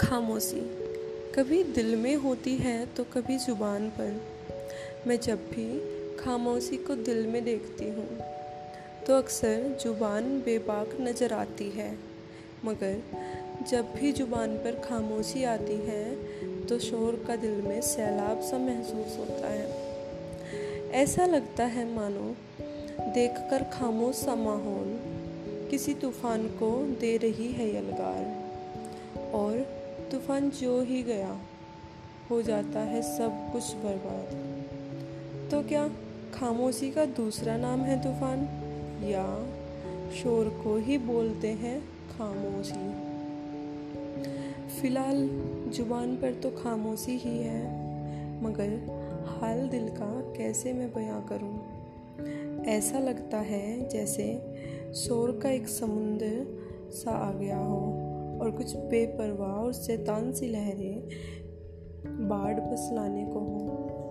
खामोशी। कभी दिल में होती है तो कभी ज़ुबान पर। मैं जब भी खामोशी को दिल में देखती हूँ तो अक्सर ज़ुबान बेबाक नज़र आती है। मगर जब भी ज़ुबान पर खामोशी आती है तो शोर का दिल में सैलाब सा महसूस होता है। ऐसा लगता है, मानो देखकर खामोश सा माहौल किसी तूफ़ान को दे रही है यलगार। तूफ़ान जो ही गया, हो जाता है सब कुछ बर्बाद। तो क्या खामोशी का दूसरा नाम है तूफ़ान? या शोर को ही बोलते हैं खामोशी। फ़िलहाल ज़ुबान पर तो खामोशी ही है, मगर हाल दिल का कैसे मैं बयां करूँ? ऐसा लगता है जैसे शोर का एक समुंदर सा आ गया हो। और कुछ बेपरवाह और शैतान सी लहरें बाढ़ बस लाने को हों।